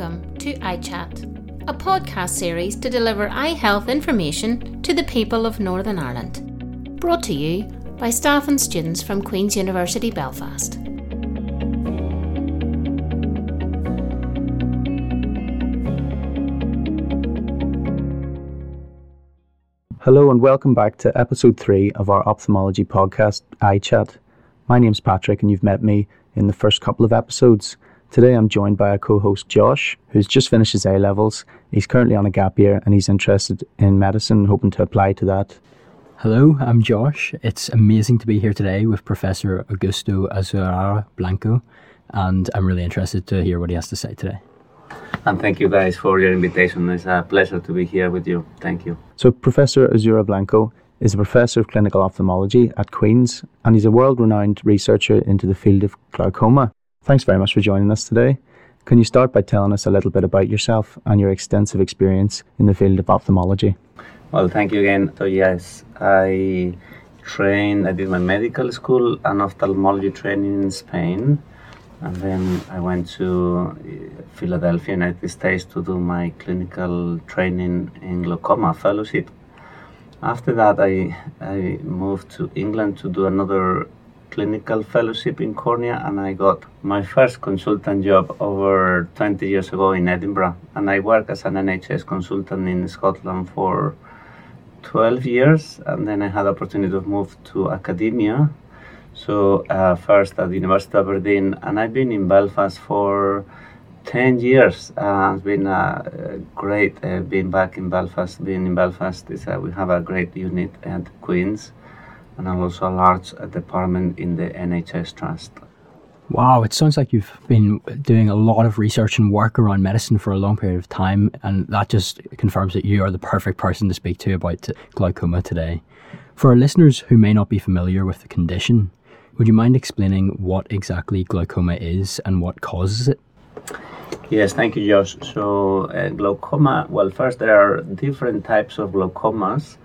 welcome to EyeChat, a podcast series to deliver eye health information to the people of Northern Ireland. Brought to you by staff and students from Queen's University Belfast. Hello and welcome back to episode 3 of our ophthalmology podcast, EyeChat. My name's Patrick and you've met me in the first couple of episodes. Today I'm joined by our co-host Josh, who's just finished his A levels. He's currently on a gap year and he's interested in medicine, hoping to apply to that. Hello, I'm Josh. It's amazing to be here today with Professor Augusto Azuara Blanco, and I'm really interested to hear what he has to say today. And thank you guys for your invitation. It's a pleasure to be here with you. Thank you. So Professor Azuara Blanco is a professor of clinical ophthalmology at Queen's and he's a world-renowned researcher into the field of glaucoma. Thanks very much for joining us today. Can you start by telling us a little bit about yourself and your extensive experience in the field of ophthalmology? Well, thank you again. So, yes, I trained, I did my medical school and ophthalmology training in Spain. And then I went to uh, Philadelphia, United States to do my clinical training in glaucoma fellowship. After that, I, I moved to England to do another clinical fellowship in cornea and I got my first consultant job over 20 years ago in Edinburgh. And I worked as an NHS consultant in Scotland for 12 years and then I had the opportunity to move to academia. So uh, first at the University of Aberdeen and I've been in Belfast for 10 years. Uh, it's been uh, great uh, being back in Belfast. Being in Belfast is uh, we have a great unit at Queen's and I also a large uh, department in the NHS Trust. Wow, it sounds like you've been doing a lot of research and work around medicine for a long period of time, and that just confirms that you are the perfect person to speak to about glaucoma today. For our listeners who may not be familiar with the condition, would you mind explaining what exactly glaucoma is and what causes it? Yes, thank you, Josh. So, uh, glaucoma, well, first, there are different types of glaucomas.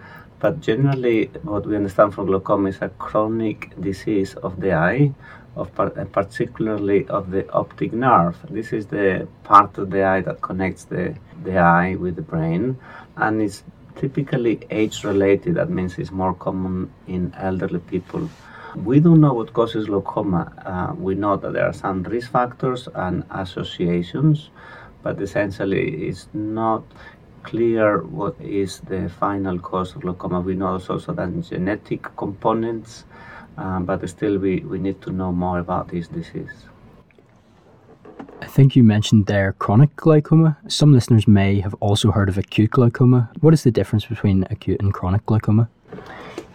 But generally, what we understand from glaucoma is a chronic disease of the eye, of par- particularly of the optic nerve. This is the part of the eye that connects the, the eye with the brain, and it's typically age-related. That means it's more common in elderly people. We don't know what causes glaucoma. Uh, we know that there are some risk factors and associations, but essentially it's not clear what is the final cause of glaucoma. We know also that genetic components, um, but still we, we need to know more about this disease. I think you mentioned there chronic glaucoma. Some listeners may have also heard of acute glaucoma. What is the difference between acute and chronic glaucoma?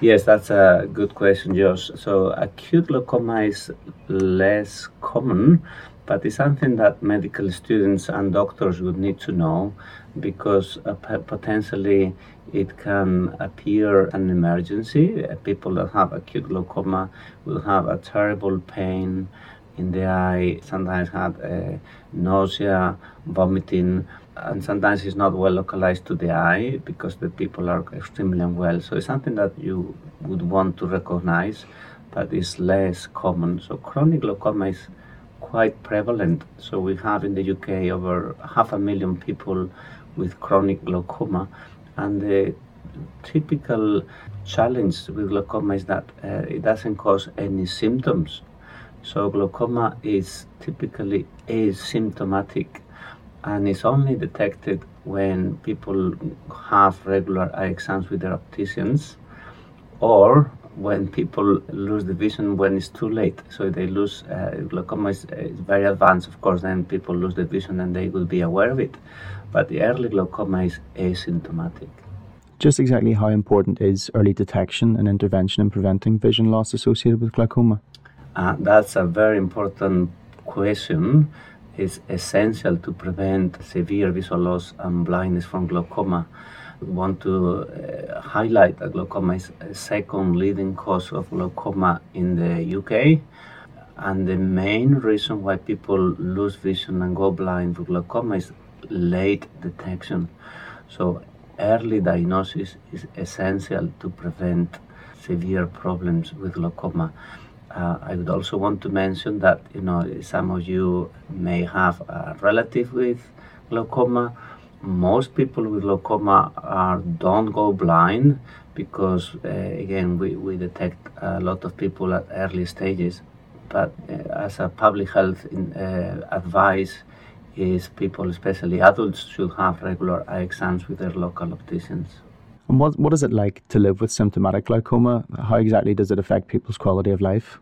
Yes, that's a good question, Josh. So, acute glaucoma is less common, but it's something that medical students and doctors would need to know because potentially it can appear an emergency. Uh, people that have acute glaucoma will have a terrible pain in the eye, sometimes have uh, nausea, vomiting, and sometimes it's not well localized to the eye because the people are extremely unwell. So it's something that you would want to recognize, but it's less common. So chronic glaucoma is quite prevalent. So we have in the UK over half a million people with chronic glaucoma, and the typical challenge with glaucoma is that uh, it doesn't cause any symptoms. So glaucoma is typically asymptomatic and is only detected when people have regular eye exams with their opticians or when people lose the vision when it's too late. So they lose uh, glaucoma is, is, very advanced, of course, then people lose the vision and they will be aware of it. But the early glaucoma is asymptomatic. Just exactly how important is early detection and intervention in preventing vision loss associated with glaucoma? Uh, that's a very important question. It's essential to prevent severe visual loss and blindness from glaucoma We want to uh, highlight that glaucoma is a second leading cause of glaucoma in the UK. And the main reason why people lose vision and go blind with glaucoma is late detection. So early diagnosis is essential to prevent severe problems with glaucoma. Uh, I would also want to mention that you know some of you may have a relative with glaucoma. Most people with glaucoma are don't go blind because uh, again we, we detect a lot of people at early stages. But uh, as a public health in, uh, advice, is people, especially adults, should have regular eye exams with their local opticians. And what, what is it like to live with symptomatic glaucoma? How exactly does it affect people's quality of life?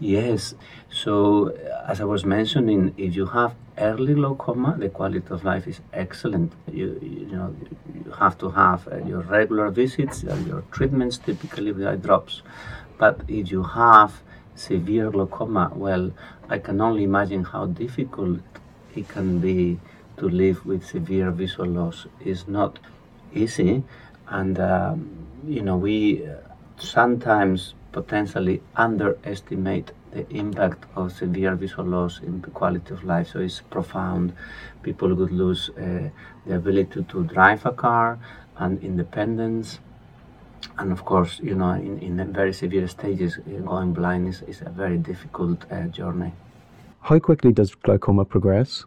Yes. So, as I was mentioning, if you have early glaucoma, the quality of life is excellent. You, you know, you have to have uh, your regular visits, uh, your treatments, typically with eye drops. But if you have severe glaucoma, well, I can only imagine how difficult it can be to live with severe visual loss. It's not easy and um, you know we uh, sometimes potentially underestimate the impact of severe visual loss in the quality of life. So it's profound. People would lose uh, the ability to drive a car and independence. And of course, you know, in, in very severe stages, uh, going blind is, is a very difficult uh, journey. How quickly does glaucoma progress?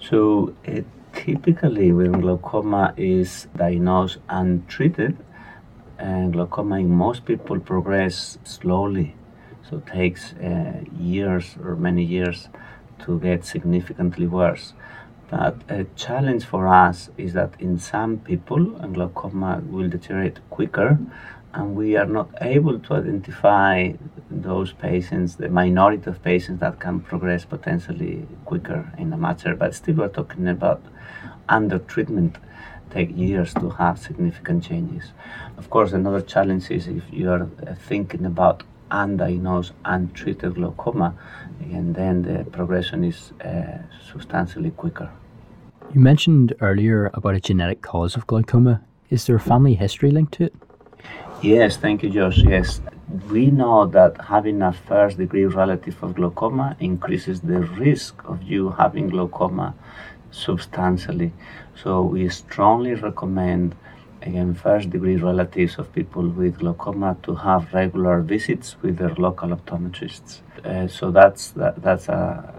So it typically when glaucoma is diagnosed and treated, and glaucoma in most people progress slowly. So it takes uh, years or many years to get significantly worse. But a challenge for us is that in some people, glaucoma will deteriorate quicker, and we are not able to identify those patients, the minority of patients that can progress potentially quicker in a matter. But still, we're talking about under treatment take years to have significant changes. Of course, another challenge is if you are uh, thinking about undiagnosed, untreated glaucoma, and then the progression is uh, substantially quicker. You mentioned earlier about a genetic cause of glaucoma. Is there a family history linked to it? Yes, thank you, Josh. Yes, we know that having a first degree relative of glaucoma increases the risk of you having glaucoma substantially. So we strongly recommend again first degree relatives of people with glaucoma to have regular visits with their local optometrists. Uh, so that's that, that's a,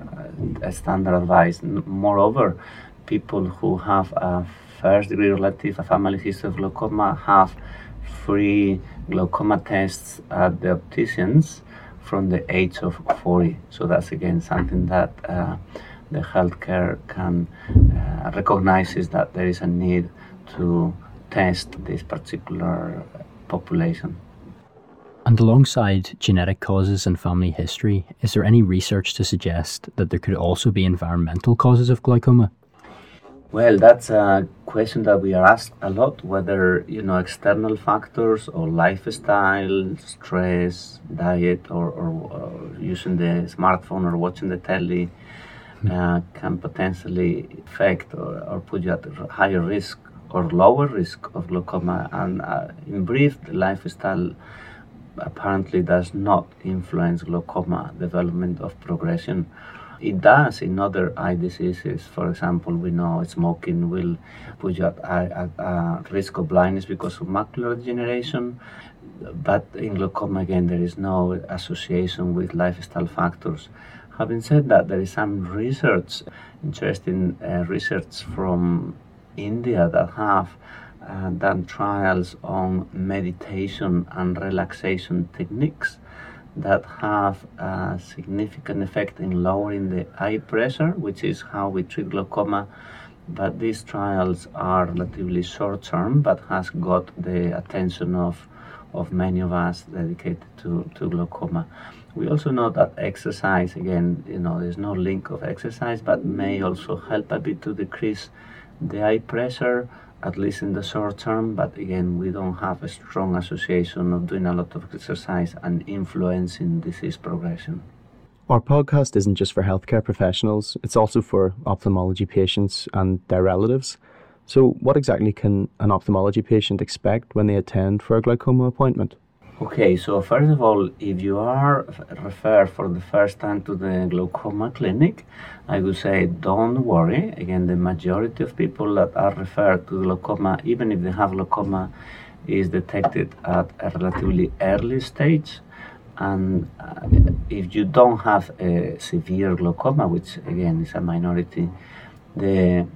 a standard advice. Moreover, people who have a first degree relative, a family history of glaucoma, have free glaucoma tests at the opticians from the age of 40. So that's again something that uh, the healthcare can uh, recognizes that there is a need to test this particular population. And alongside genetic causes and family history, is there any research to suggest that there could also be environmental causes of glaucoma? Well, that's a question that we are asked a lot whether, you know, external factors or lifestyle, stress, diet, or, or, or using the smartphone or watching the telly uh, can potentially affect or, or, put you at higher risk or lower risk of glaucoma. And uh, in brief, the lifestyle apparently does not influence glaucoma development of progression. It does in other eye diseases. For example, we know smoking will put you at, risk of blindness because of macular degeneration. But in glaucoma, again, there is no association with lifestyle factors. Having said that, there is some research, interesting uh, research from India that have uh, done trials on meditation and relaxation techniques that have a significant effect in lowering the eye pressure, which is how we treat glaucoma. But these trials are relatively short term, but has got the attention of, of many of us dedicated to, to glaucoma. We also know that exercise, again, you know, there's no link of exercise, but may also help a bit to decrease the eye pressure, at least in the short term. But again, we don't have a strong association of doing a lot of exercise and influencing disease progression. Our podcast isn't just for healthcare professionals, it's also for ophthalmology patients and their relatives. So, what exactly can an ophthalmology patient expect when they attend for a glaucoma appointment? Okay, so first of all, if you are referred for the first time to the glaucoma clinic, I would say don't worry. Again, the majority of people that are referred to glaucoma, even if they have glaucoma, is detected at a relatively early stage. And uh, if you don't have a severe glaucoma, which again is a minority, the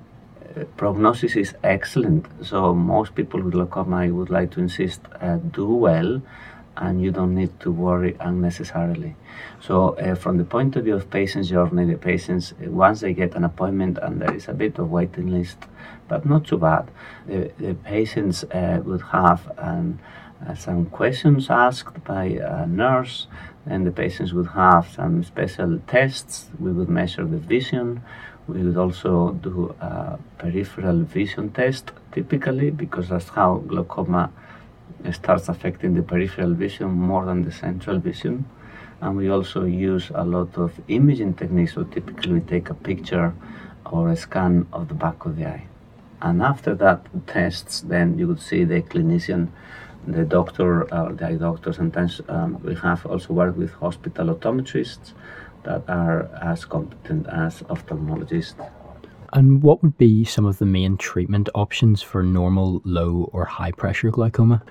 uh, prognosis is excellent. So most people with glaucoma, I would like to insist, uh, do well, and you don't need to worry unnecessarily. So uh, from the point of view of patient's journey, the patients once they get an appointment and there is a bit of waiting list, but not too bad, the, the patients uh, would have um, some questions asked by a nurse. and the patients would have some special tests. We would measure the vision we would also do a peripheral vision test typically because that's how glaucoma starts affecting the peripheral vision more than the central vision. And we also use a lot of imaging techniques. So typically we take a picture or a scan of the back of the eye. And after that tests, then you would see the clinician, the doctor, or the eye doctor. Sometimes um, we have also worked with hospital optometrists that are as competent as ophthalmologists. And what would be some of the main treatment options for normal, low, or high pressure glaucoma?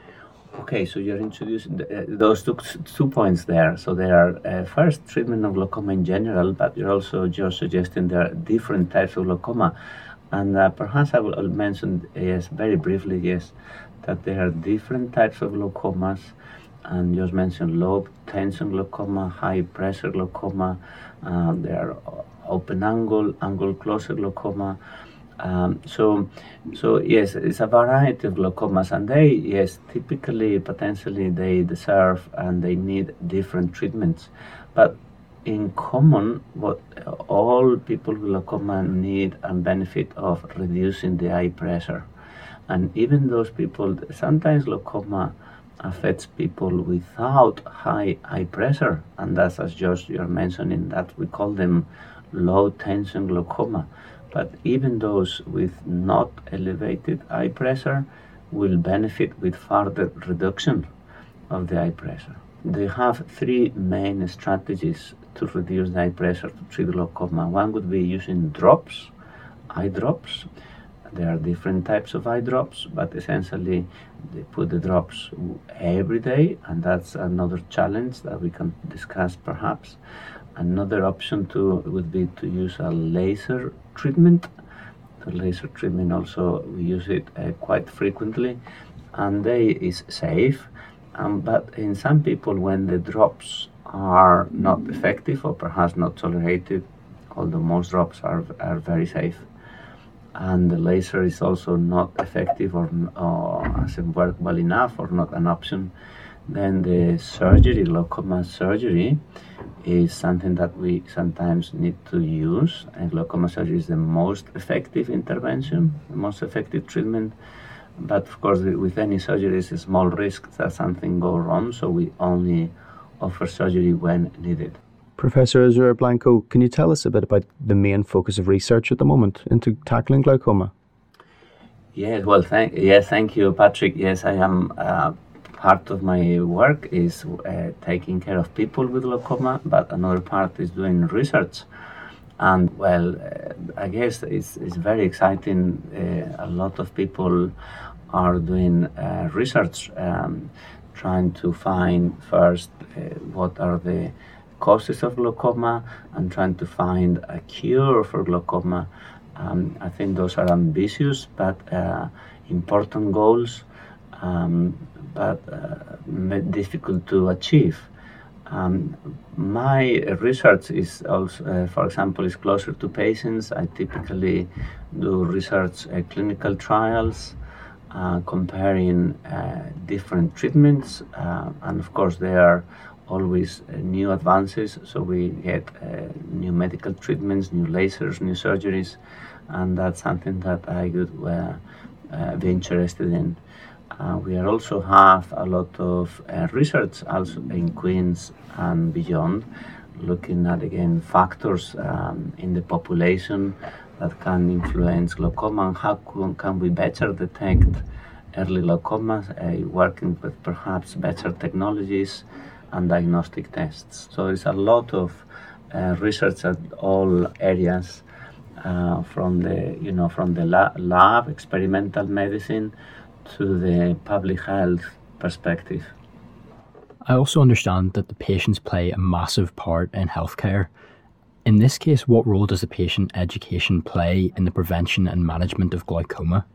Okay, so you're introducing the, uh, those two, two points there. So there are uh, first treatment of glaucoma in general, but you're also just suggesting there are different types of glaucoma. And uh, perhaps I will mention, yes, very briefly, yes, that there are different types of glaucomas and just mentioned low tension glaucoma, high pressure glaucoma, uh, there are open angle, angle closer glaucoma. Um, so, so yes, it's a variety of glaucomas, and they, yes, typically, potentially, they deserve and they need different treatments. But in common, what all people with glaucoma need and benefit of reducing the eye pressure, and even those people, sometimes glaucoma affects people without high eye pressure, and that's as Josh you're mentioning that we call them low tension glaucoma. But even those with not elevated eye pressure will benefit with further reduction of the eye pressure. They have three main strategies to reduce the eye pressure to treat glaucoma. One would be using drops, eye drops. There are different types of eye drops, but essentially they put the drops every day, and that's another challenge that we can discuss perhaps. Another option to would be to use a laser treatment. The laser treatment also we use it uh, quite frequently, and they is safe. Um, but in some people, when the drops are not effective or perhaps not tolerated, although most drops are are very safe, and the laser is also not effective or, or doesn't work well enough or not an option, then the surgery, glaucoma surgery, is something that we sometimes need to use. And glaucoma surgery is the most effective intervention, the most effective treatment. But of course, with any surgery, it's a small risk that something go wrong, so we only offer surgery when needed. Professor Azuara Blanco, can you tell us a bit about the main focus of research at the moment into tackling glaucoma? Yes, well, thank yes, thank you, Patrick. Yes, I am. Uh, part of my work is uh, taking care of people with glaucoma, but another part is doing research. And well, uh, I guess it's, it's very exciting. Uh, a lot of people are doing uh, research, um, trying to find first uh, what are the causes of glaucoma and trying to find a cure for glaucoma. Um, I think those are ambitious but uh, important goals, um, but uh, difficult to achieve. Um, my research is also, uh, for example, is closer to patients. I typically do research uh, clinical trials. Uh, comparing uh, different treatments, uh, and of course, there are always new advances. So we get new medical treatments, new lasers, new surgeries, and that's something that I would be interested in. Uh, we also have a lot of uh, research also in Queens and beyond, looking at again factors um, in the population that can influence glaucoma and how can we better detect early glaucomas, uh, working with perhaps better technologies and diagnostic tests. So there's a lot of uh, research at all areas, uh, from the you know from the la- lab, experimental medicine, to the public health perspective. I also understand that the patients play a massive part in healthcare. In this case, what role does the patient education play in the prevention and management of glaucoma?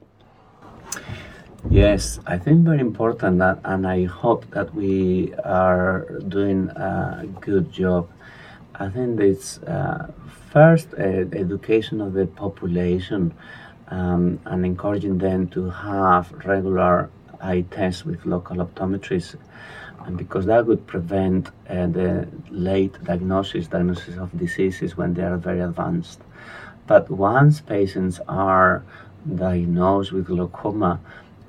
Yes, I think very important that, and I hope that we are doing a good job. I think it's uh, first uh, education of the population um, and encouraging them to have regular eye tests with local optometrists and because that would prevent uh, the late diagnosis, diagnosis of diseases when they are very advanced. But once patients are diagnosed with glaucoma,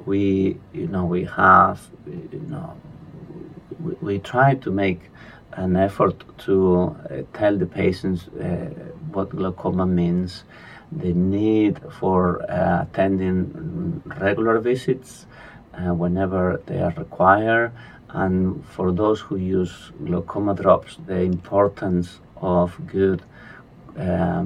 we, you know, we have, you know, we, we try to make an effort to uh, tell the patients uh, what glaucoma means, the need for uh, attending regular visits uh, whenever they are required, and for those who use glaucoma drops, the importance of good uh,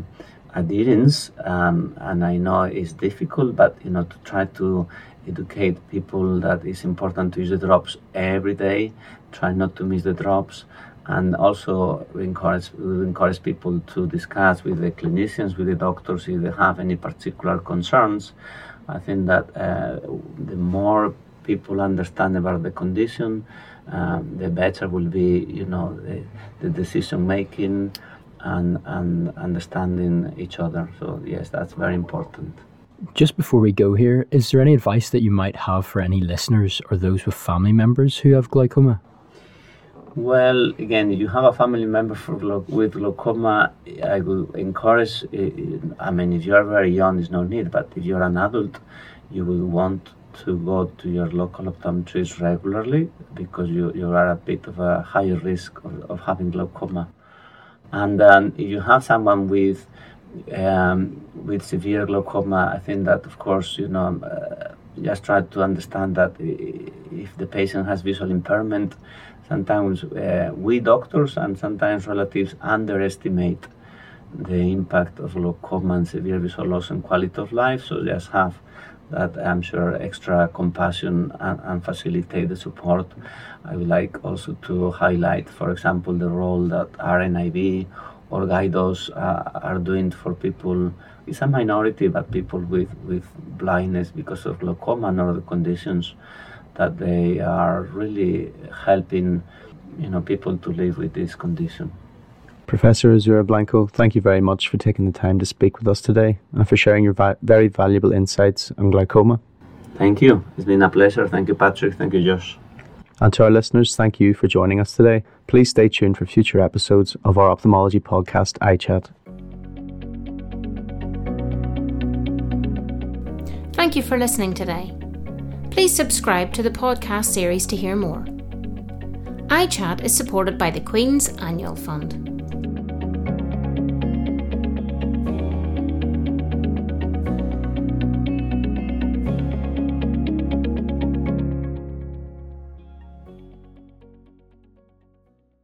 adherence. Um, and I know it's difficult, but you know, to try to educate people that it's important to use the drops every day. Try not to miss the drops, and also we encourage encourage people to discuss with the clinicians, with the doctors, if they have any particular concerns. I think that uh, the more people understand about the condition, um, the better will be, you know, the, the decision making and, and understanding each other. So yes, that's very important. Just before we go here, is there any advice that you might have for any listeners or those with family members who have glaucoma? Well, again, if you have a family member for, with glaucoma, I would encourage. I mean, if you are very young, there's no need. But if you're an adult, you will want to go to your local optometrist regularly because you, you are a bit of a higher risk of, of having glaucoma. And um, if you have someone with um, with severe glaucoma, I think that of course you know uh, just try to understand that if the patient has visual impairment, sometimes uh, we doctors and sometimes relatives underestimate the impact of glaucoma and severe visual loss and quality of life. So just have that I'm sure extra compassion and, and, facilitate the support. I would like also to highlight, for example, the role that RNIB or Guide Dogs uh, are doing for people. It's a minority, but people with, with blindness because of glaucoma and other conditions that they are really helping you know people to live with this condition. Professor Azuara Blanco, thank you very much for taking the time to speak with us today and for sharing your va- very valuable insights on glaucoma. Thank you. It's been a pleasure. Thank you, Patrick. Thank you, Josh. And to our listeners, thank you for joining us today. Please stay tuned for future episodes of our ophthalmology podcast, EyeChat. Thank you for listening today. Please subscribe to the podcast series to hear more. EyeChat is supported by the Queen's Annual Fund.